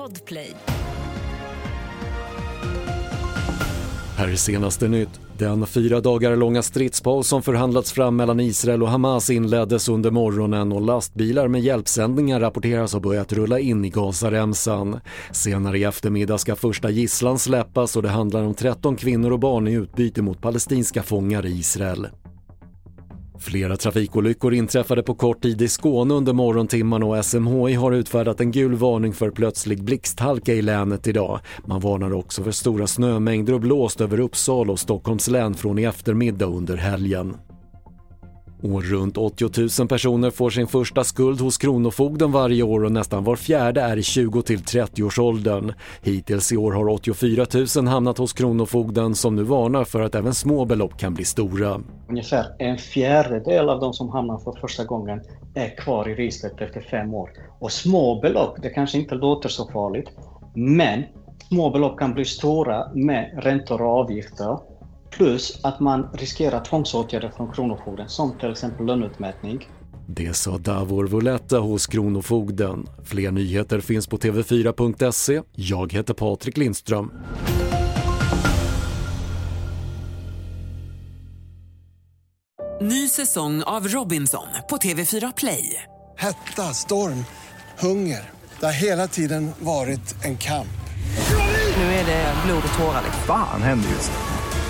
Podplay. Här är senaste nytt. Den fyra dagar långa stridspaus som förhandlats fram mellan Israel och Hamas inleddes under morgonen och lastbilar med hjälpsändningar rapporteras ha börjat rulla in i Gazaremsan. Senare i eftermiddag ska första gisslan släppas och det handlar om 13 kvinnor och barn i utbyte mot palestinska fångar i Israel. Flera trafikolyckor inträffade på kort tid i Skåne under morgontimmarna och SMHI har utfärdat en gul varning för plötslig blixthalka i länet idag. Man varnar också för stora snömängder och blåst över Uppsala och Stockholms län från i eftermiddag under helgen. Och runt 80 000 personer får sin första skuld hos Kronofogden varje år och nästan var fjärde är i 20 till 30-årsåldern. Hittills i år har 84 000 hamnat hos Kronofogden som nu varnar för att även små belopp kan bli stora. Ungefär en fjärdedel av de som hamnar för första gången är kvar i registret efter fem år. Och små belopp, det kanske inte låter så farligt, men små belopp kan bli stora med räntor och avgifter Plus att man riskerar tvångsåtgärder från Kronofogden som till exempel löneutmätning. Det sa Davor Voletta hos Kronofogden. Fler nyheter finns på tv4.se. Jag heter Patrik Lindström. Ny säsong av Robinson på TV4 Play. Hetta, storm, hunger. Det har hela tiden varit en kamp. Nu är det blod och tårar. Fan händer just det.